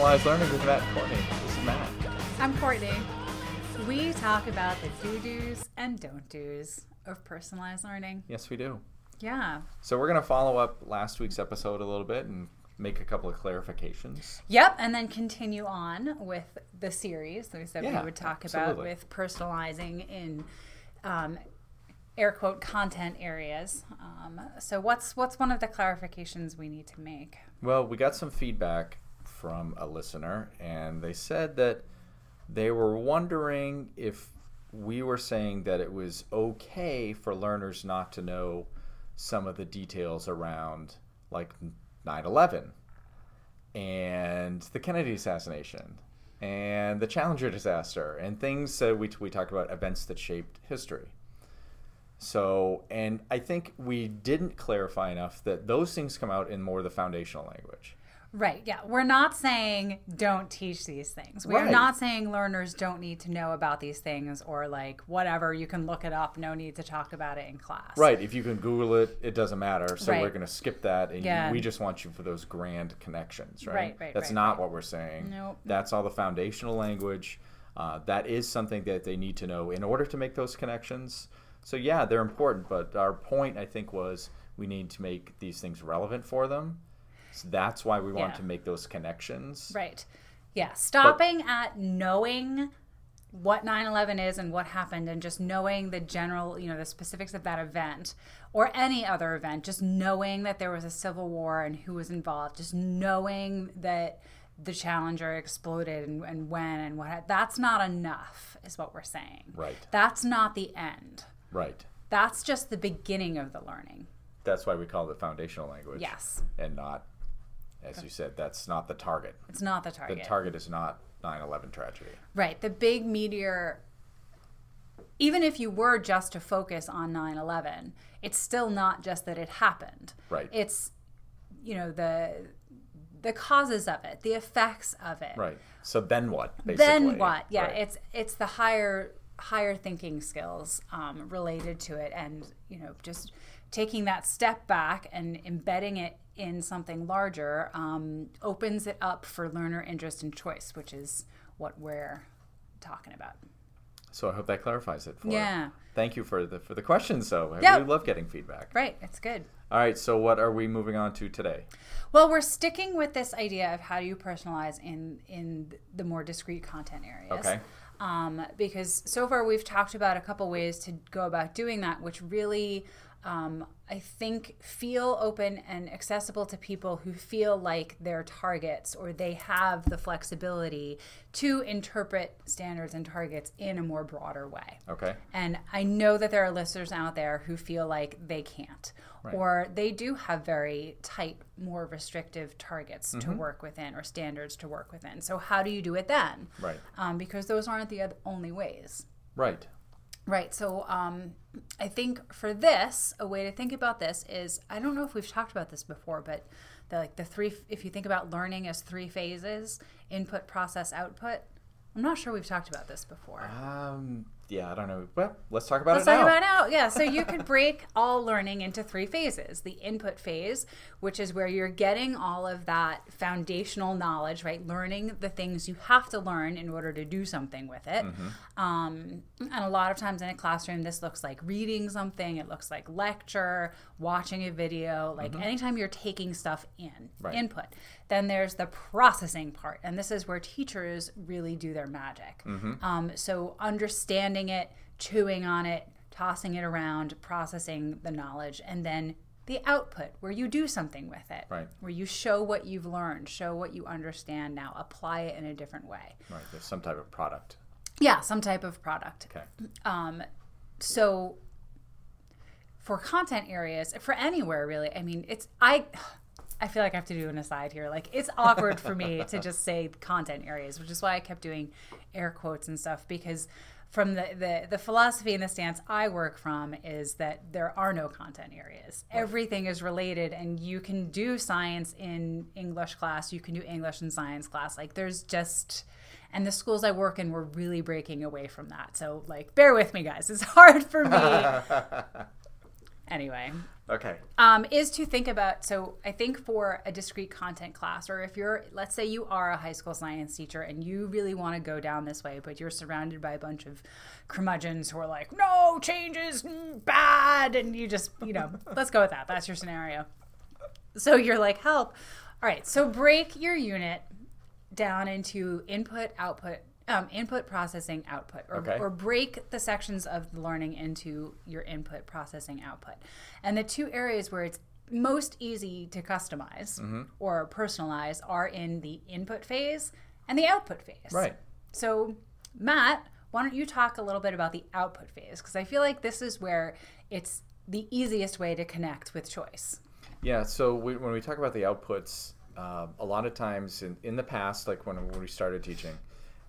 Personalized Learning with Matt Courtney. This is Matt. I'm Courtney. We talk about the do do's and don't do's of personalized learning. Yes, we do. Yeah. So we're going to follow up last week's episode a little bit and make a couple of clarifications. Yep, and then continue on with the series that we said Yeah, we would talk about with personalizing in um, air quote content areas. Um, so what's what's one of the clarifications we need to make? Well, we got some feedback from a listener, and they said that they were wondering if we were saying that it was okay for learners not to know some of the details around, like 9 11 and the Kennedy assassination and the Challenger disaster and things that we, we talked about events that shaped history. So, and I think we didn't clarify enough that those things come out in more of the foundational language. Right. Yeah. We're not saying don't teach these things. We're Right. not saying learners don't need to know about these things or like whatever. You can look it up. No need to talk about it in class. Right. If you can Google it, it doesn't matter. So Right. we're going to skip that. And Yeah. we just want you for those grand connections, right? Right, right, That's not what we're saying. Nope. That's all the foundational language. Uh, that is something that they need to know in order to make those connections. So, yeah, they're important. But our point, I think, was we need to make these things relevant for them. So that's why we want Yeah. to make those connections. Right. Yeah. Stopping at knowing what 9/11 is and what happened and just knowing the general, you know, the specifics of that event or any other event, just knowing that there was a civil war and who was involved, just knowing that the Challenger exploded and, and when and what that's not enough is what we're saying. Right. That's not the end. Right. That's just the beginning of the learning. That's why we call it foundational language. Yes. And not, as you said, that's not the target. It's not the target. The target. is not 9 11 tragedy. Right. The big meteor, even if you were just to focus on 9 11, it's still not just that it happened. Right. It's, you know, the the causes of it, the effects of it. Right. So then what? Basically? Then what? Yeah, Right. it's it's the higher higher thinking skills um, related to it, and you know, just taking that step back and embedding it in something larger um, opens it up for learner interest and choice, which is what we're talking about. So I hope that clarifies it for Yeah. Thank you for the for the questions though. I Yeah. really love getting feedback. Right, it's good. All right, so what are we moving on to today? Well, we're sticking with this idea of how do you personalize in in the more discrete content areas. Okay. Um, because so far we've talked about a couple ways to go about doing that, which really um, I think feel open and accessible to people who feel like they're targets or they have the flexibility to interpret standards and targets in a more broader way. Okay. And I know that there are listeners out there who feel like they can't, or they do have very tight, more restrictive targets Mm-hmm. to work within or standards to work within. So, how do you do it then? Right. Um, because those aren't the only ways. Right. Right. So, um, I think for this, a way to think about this is I don't know if we've talked about this before, but the, like the three, if you think about learning as three phases input, process, output. I'm not sure we've talked about this before. Um yeah, I don't know. Well, let's talk about it. Let's it talk now. about it now. Yeah, so you could break all learning into three phases. The input phase, which is where you're getting all of that foundational knowledge, right? Learning the things you have to learn in order to do something with it. Mm-hmm. Um, and a lot of times in a classroom, this looks like reading something, it looks like lecture, watching a video, like anytime you're taking stuff in, Mm-hmm. Right. input. Then there's the processing part, and this is where teachers really do their magic. Mm-hmm. Um, so understanding it, chewing on it, tossing it around, processing the knowledge, and then the output where you do something with it, Right. where you show what you've learned, show what you understand now, apply it in a different way. Right. There's some type of product. Yeah, some type of product. Okay. Um, so for content areas, for anywhere really, I mean, it's I. I feel like I have to do an aside here. Like it's awkward for me to just say content areas, which is why I kept doing air quotes and stuff because from the, the, the philosophy and the stance I work from is that there are no content areas. Everything is related, and you can do science in English class, you can do English in science class. Like, there's just, and the schools I work in were really breaking away from that. So, like, bear with me, guys. It's hard for me. anyway, Okay. um, is to think about. So I think for a discrete content class, or if you're, let's say you are a high school science teacher and you really want to go down this way, but you're surrounded by a bunch of curmudgeons who are like, no, change is mm, bad, and you just, you know, let's go with that. That's your scenario. So you're like, help. All right. So break your unit down into input, output, um, input, processing, output, or, Okay. or break the sections of the learning into your input, processing, output. And the two areas where it's most easy to customize Mm-hmm. or personalize are in the input phase and the output phase. Right. So, Matt, why don't you talk a little bit about the output phase? Because I feel like this is where it's the easiest way to connect with choice. Yeah, so we, when we talk about the outputs, uh, a lot of times in, in the past, like when, when we started teaching,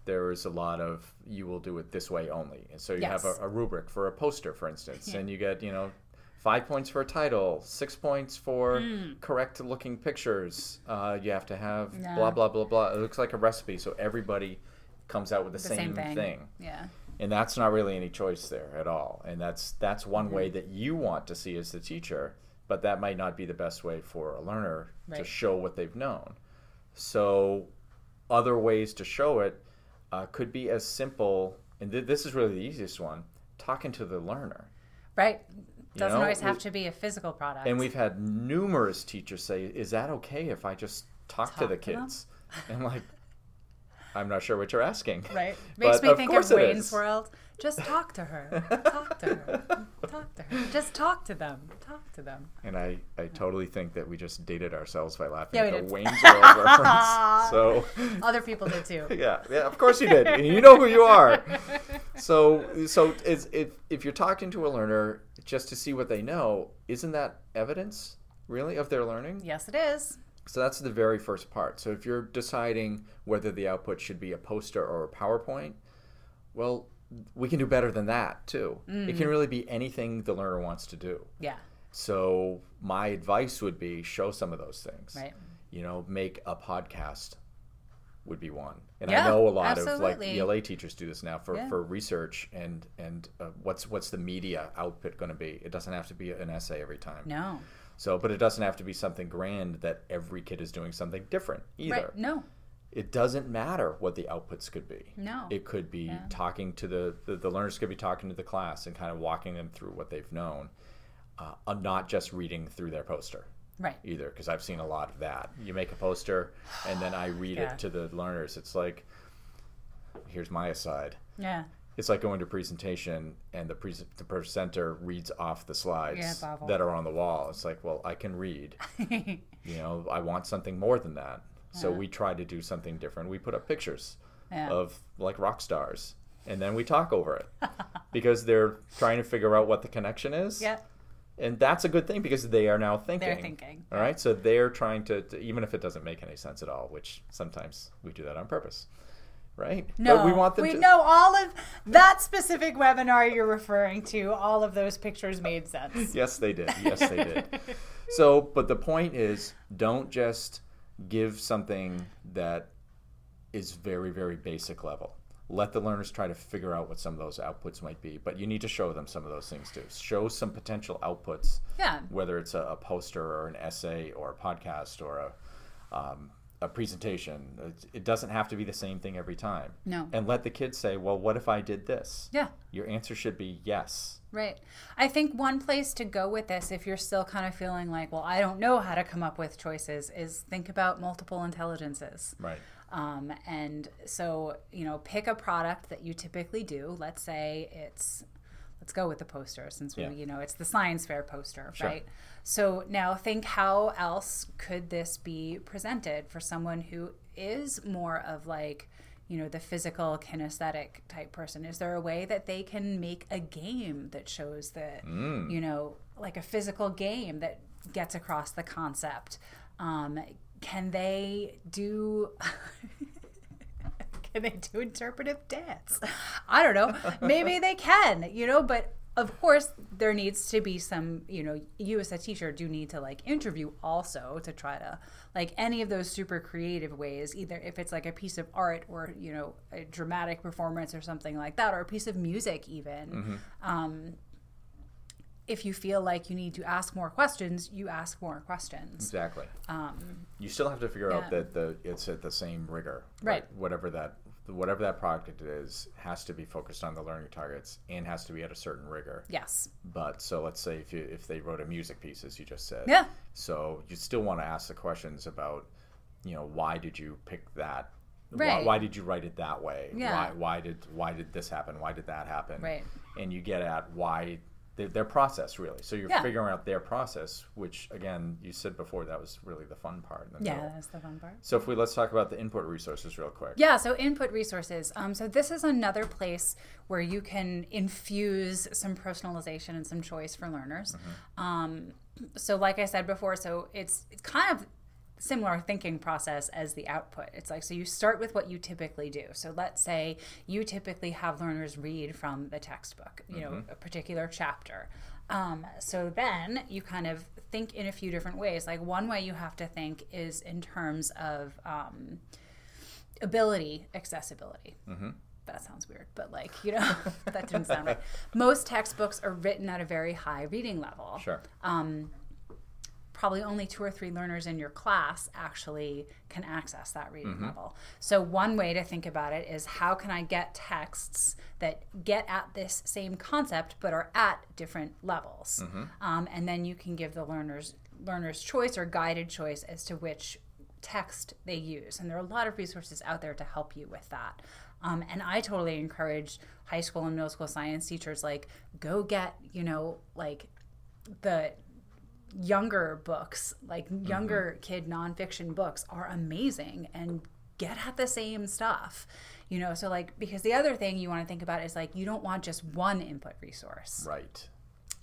there was a lot of you will do it this way only. And so you have a, a rubric for a poster, for instance, and you get, you know, five points for a title, six points for correct looking pictures. Uh, you have to have blah, blah, blah, blah. It looks like a recipe, so everybody comes out with the, The same, same, thing. thing Yeah. and that's not really any choice there at all and that's that's one way that you want to see as the teacher but that might not be the best way for a learner to show what they've known so other ways to show it uh, could be as simple and th- this is really the easiest one talking to the learner Right. Doesn't know, always have we- to be a physical product. and we've had numerous teachers say is that okay if i just talk, to the Talk to kids and like i'm not sure what you're asking Right. Makes But me of think of Wayne's is. World. Just talk to her. Talk to her. Talk to her. Just talk to them. Talk to them. And I, I totally think that we just dated ourselves by laughing Yeah, at the did. Wayne's World reference. So, Other people did too. yeah, yeah, of course you did. And you know who you are. So, so it's, if, if you're talking to a learner just to see what they know, isn't that evidence, really, of their learning? Yes, it is. So that's the very first part. So if you're deciding whether the output should be a poster or a PowerPoint, well, we can do better than that too. It can really be anything the learner wants to do. Yeah. So my advice would be show some of those things. Right. You know, make a podcast would be one. And Yeah, I know a lot of like ELA teachers do this now for, Yeah. for research and and uh, what's what's the media output going to be? It doesn't have to be an essay every time. No. So, but it doesn't have to be something grand that every kid is doing something different either. Right. No. It doesn't matter what the outputs could be. No. It could be talking to the, the, the learners could be talking to the class and kind of walking them through what they've known, uh, uh, not just reading through their poster Right. either, because I've seen a lot of that. You make a poster and then I read Yeah. it to the learners. It's like, here's my aside. Yeah. It's like going to presentation and the, pres the presenter reads off the slides Yeah, that are on the wall. It's like, well, I can read. you know, I want something more than that. So we try to do something different. We put up pictures Yeah. of like rock stars and then we talk over it because they're trying to figure out what the connection is. yeah. And that's a good thing because they are now thinking. They're thinking. All right. So they're trying to, to, even if it doesn't make any sense at all, which sometimes we do that on purpose. Right? No, But we want them we to. know all of that specific webinar you're referring to. All of those pictures made sense. Yes, they did. Yes, they did. So, but the point is, don't just give something that is very, very basic level. Let the learners try to figure out what some of those outputs might be, but you need to show them some of those things too. Show some potential outputs, Yeah. whether it's a, a poster or an essay or a podcast or a um, a presentation. It, it doesn't have to be the same thing every time. No. And let the kids say, "Well, what if I did this?" Yeah. Your answer should be yes. Right. I think one place to go with this, if you're still kind of feeling like, well, I don't know how to come up with choices, is think about multiple intelligences. Right. Um, and so, you know, pick a product that you typically do. Let's say it's, let's go with the poster since we, Yeah. you know, it's the science fair poster, Sure. right? So now think how else could this be presented for someone who is more of like, you know, the physical kinesthetic type person? Is there a way that they can make a game that shows that, you know, like a physical game that gets across the concept? Um, can they do can they do interpretive dance? I don't know. Maybe they can, you know, but of course there needs to be some, you know, you as a teacher do need to like interview also to try to like any of those super creative ways, either if it's like a piece of art or, you know, a dramatic performance or something like that, or a piece of music even. Um, if you feel like you need to ask more questions, you ask more questions. Exactly. Um, You still have to figure out that the it's at the same rigor. Right. Whatever that whatever that product is has to be focused on the learning targets and has to be at a certain rigor. yes. But so let's say if you if they wrote a music piece as you just said. Yeah. So you still want to ask the questions about, you know, why did you pick that? Right. Why, why did you write it that way? Yeah. Why, why did why did this happen? Why did that happen? Right. And you get at why their, their process really. So you're Yeah. figuring out their process, which again you said before that was really the fun part. In the Yeah, middle. that's the fun part. So if we let's talk about the input resources real quick. Yeah, so input resources. Um, so this is another place where you can infuse some personalization and some choice for learners. Um, so like I said before, so it's it's kind of similar thinking process as the output. It's like so you start with what you typically do. So let's say you typically have learners read from the textbook, you know, a particular chapter. Um, so then you kind of think in a few different ways. Like one way you have to think is in terms of um, ability accessibility. That sounds weird, but like, you know, that didn't sound right. Most textbooks are written at a very high reading level. Sure. Um, probably only two or three learners in your class actually can access that reading level. So, one way to think about it is how can I get texts that get at this same concept but are at different levels? Um, and then you can give the learners learners choice or guided choice as to which text they use. And there are a lot of resources out there to help you with that. Um, and I totally encourage high school and middle school science teachers like go get you know like the younger books like younger kid nonfiction books are amazing and get at the same stuff you know so like because the other thing you want to think about is like you don't want just one input resource Right.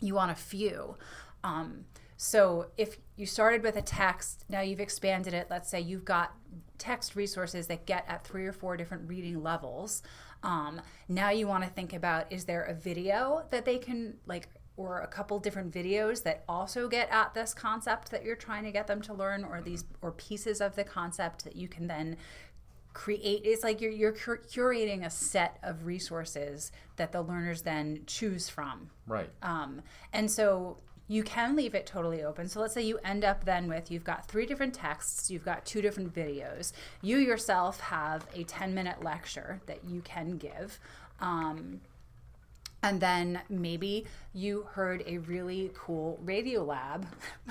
you want a few. Um, so if you started with a text, now you've expanded it. Let's say you've got text resources that get at three or four different reading levels. Um, now you want to think about is there a video that they can like or a couple different videos that also get at this concept that you're trying to get them to learn or these or pieces of the concept that you can then create it's like you're, you're curating a set of resources that the learners then choose from Right. um, and so you can leave it totally open. So let's say you end up then with you've got three different texts, you've got two different videos. You yourself have a 10 minute lecture that you can give. Um, and then maybe you heard a really cool Radiolab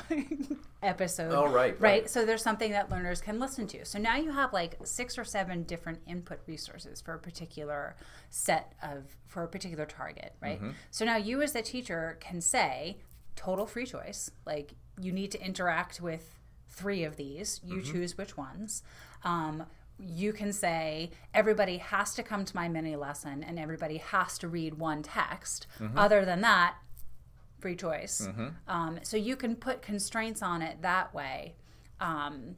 episode. Oh, right, right. right. So there's something that learners can listen to. So now you have like six or seven different input resources for a particular set of, for a particular target, right? So now you as the teacher can say, total free choice, like you need to interact with three of these, you choose which ones. Um, you can say everybody has to come to my mini lesson and everybody has to read one text. Other than that, free choice. Um, so you can put constraints on it that way. Um,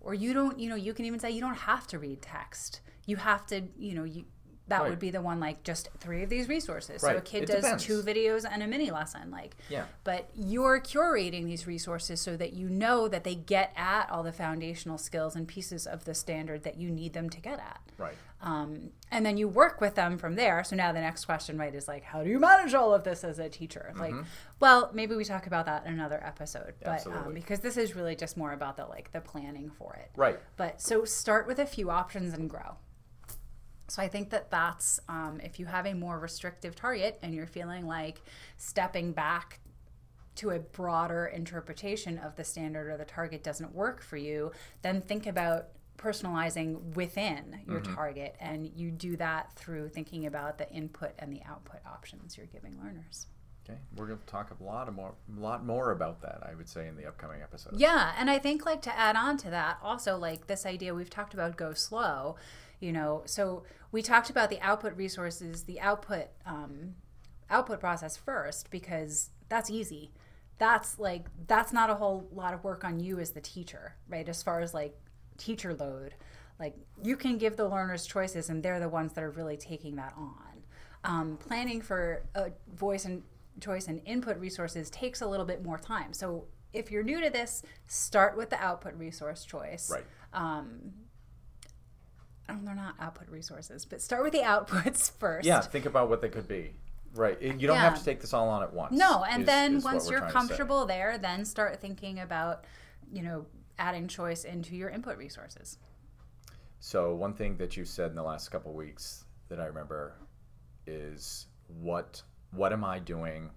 or you don't, you know, you can even say you don't have to read text. You have to, you know, you that Right. would be the one like just three of these resources. So a kid It does depends. two videos and a mini lesson, like. Yeah. But you're curating these resources so that you know that they get at all the foundational skills and pieces of the standard that you need them to get at. Right. Um, and then you work with them from there. So now the next question, right, is like, how do you manage all of this as a teacher? Like, well, maybe we talk about that in another episode, but um, because this is really just more about the like the planning for it. Right. But so start with a few options and grow. So I think that that's um, if you have a more restrictive target and you're feeling like stepping back to a broader interpretation of the standard or the target doesn't work for you, then think about personalizing within your target and you do that through thinking about the input and the output options you're giving learners. Okay. We're going to talk a lot more, a lot more about that. I would say in the upcoming episodes. Yeah, and I think like to add on to that, also like this idea we've talked about go slow, you know. So we talked about the output resources, the output um, output process first because that's easy. That's like that's not a whole lot of work on you as the teacher, right? As far as like teacher load, like you can give the learners choices, and they're the ones that are really taking that on. Um, planning for a voice and choice and input resources takes a little bit more time. So if you're new to this, start with the output resource choice. Right. Um, oh, they're not output resources, but start with the outputs first. Yeah. Think about what they could be. Right. You don't have to take this all on at once. No, and is- then is once you're trying to say. comfortable there, then start thinking about, you know, adding choice into your input resources. So one thing that you said in the last couple weeks that I remember is what what am I doing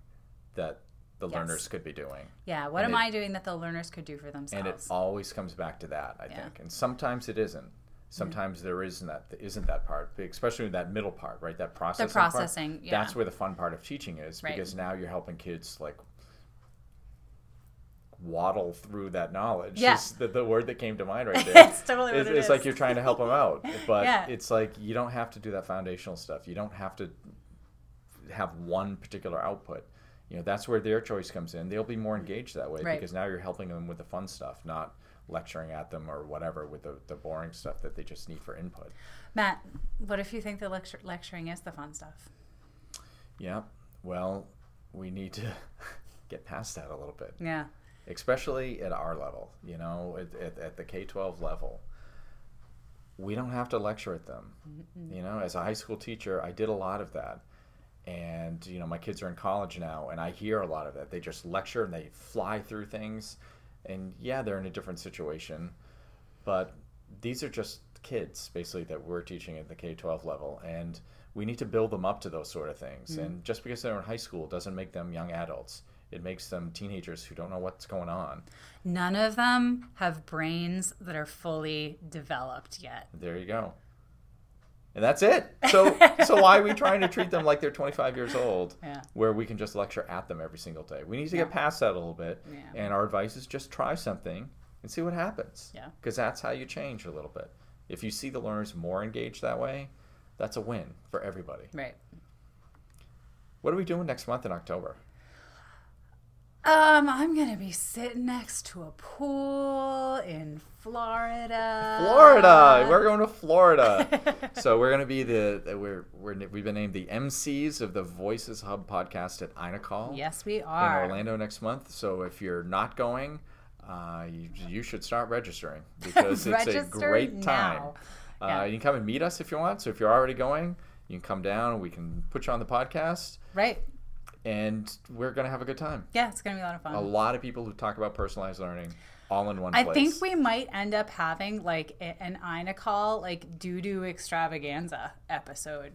that the Yes. learners could be doing? Yeah, what And am it- I doing that the learners could do for themselves? And it always comes back to that, I Yeah. Think. And sometimes it isn't. Mm-hmm. Sometimes there isn't that isn't that part, especially that middle part, right? That processing. part. processing, yeah. That's where the fun part of teaching is Right. because now you're helping kids like waddle through that knowledge. Yeah. Is the, the word that came to mind right there. It's totally what it's, it it's like you're trying to help them out, but Yeah. it's like you don't have to do that foundational stuff. You don't have to have one particular output. You know, that's where their choice comes in. They'll be more engaged that way Right. because now you're helping them with the fun stuff, not lecturing at them or whatever with the, the boring stuff that they just need for input. Matt, what if you think the lecture- lecturing is the fun stuff? Yeah. Well, we need to get past that a little bit. Yeah. especially at our level, you know, at, at, at the K 12 level. We don't have to lecture at them. You know, as a high school teacher, I did a lot of that. And, you know, my kids are in college now, and I hear a lot of that. They just lecture and they fly through things. And yeah, they're in a different situation, but these are just kids, basically, that we're teaching at the K 12 level. And we need to build them up to those sort of things. Mm-hmm. And just because they're in high school doesn't make them young adults. It makes them teenagers who don't know what's going on. None of them have brains that are fully developed yet. There you go. And that's it. So, so why are we trying to treat them like they're 25 years old, Yeah. where we can just lecture at them every single day? We need to get past that a little bit. Yeah. And our advice is just try something and see what happens. Yeah. Because that's how you change a little bit. If you see the learners more engaged that way, that's a win for everybody. Right. What are we doing next month in October? Um, I'm gonna be sitting next to a pool in Florida. Florida. We're going to Florida. so we're going to be the we're, we're we've been named the MCs of the Voices Hub podcast at iNACOL Yes, we are in. Orlando next month. So if you're not going, uh, you, you should start registering because it's a great time. now. Uh, You can come and meet us if you want. So if you're already going, you can come down. We can put you on the podcast, Right. and we're going to have a good time. Yeah, it's gonna be a lot of fun. A lot of people who talk about personalized learning all in one I place. think we might end up having like an iNACOL like doo doo extravaganza episode.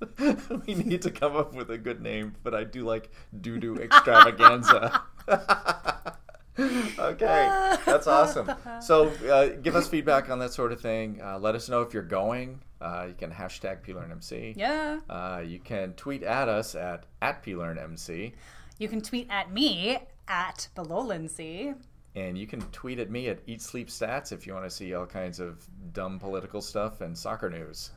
we need to come up with a good name, but I do like doo doo extravaganza. okay, that's awesome. So, uh, give us feedback on that sort of thing. Uh, let us know if you're going. Uh, you can hashtag PLearnMC. Yeah. Uh, you can tweet at us at at PLearnMC, You can tweet at me at below Lindsay. And you can tweet at me at Eat Sleep Stats if you want to see all kinds of dumb political stuff and soccer news,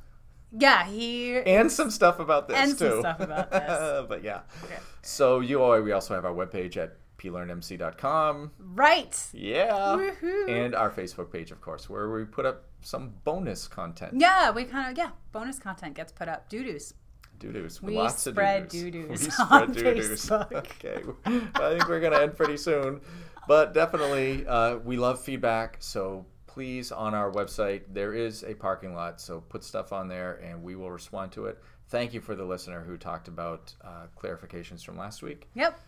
Yeah, he and some stuff about this too. And some stuff about this. but yeah. okay. So you all, we also have our webpage at plearnmc.com. right. Yeah. Woohoo. And our Facebook page, of course, where we put up some bonus content. Yeah, we kind of yeah. Bonus content gets put up. Doo doos. Doo-doos. We Lots spread of doo-doos. doo-doos We spread doo-doos. Facebook. Okay. I think we're going to end pretty soon. But definitely, uh, we love feedback. So please, on our website, there is a parking lot. So put stuff on there and we will respond to it. Thank you for the listener who talked about uh, clarifications from last week. Yep.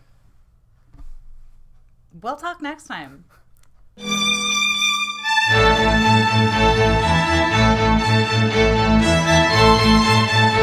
We'll talk next time.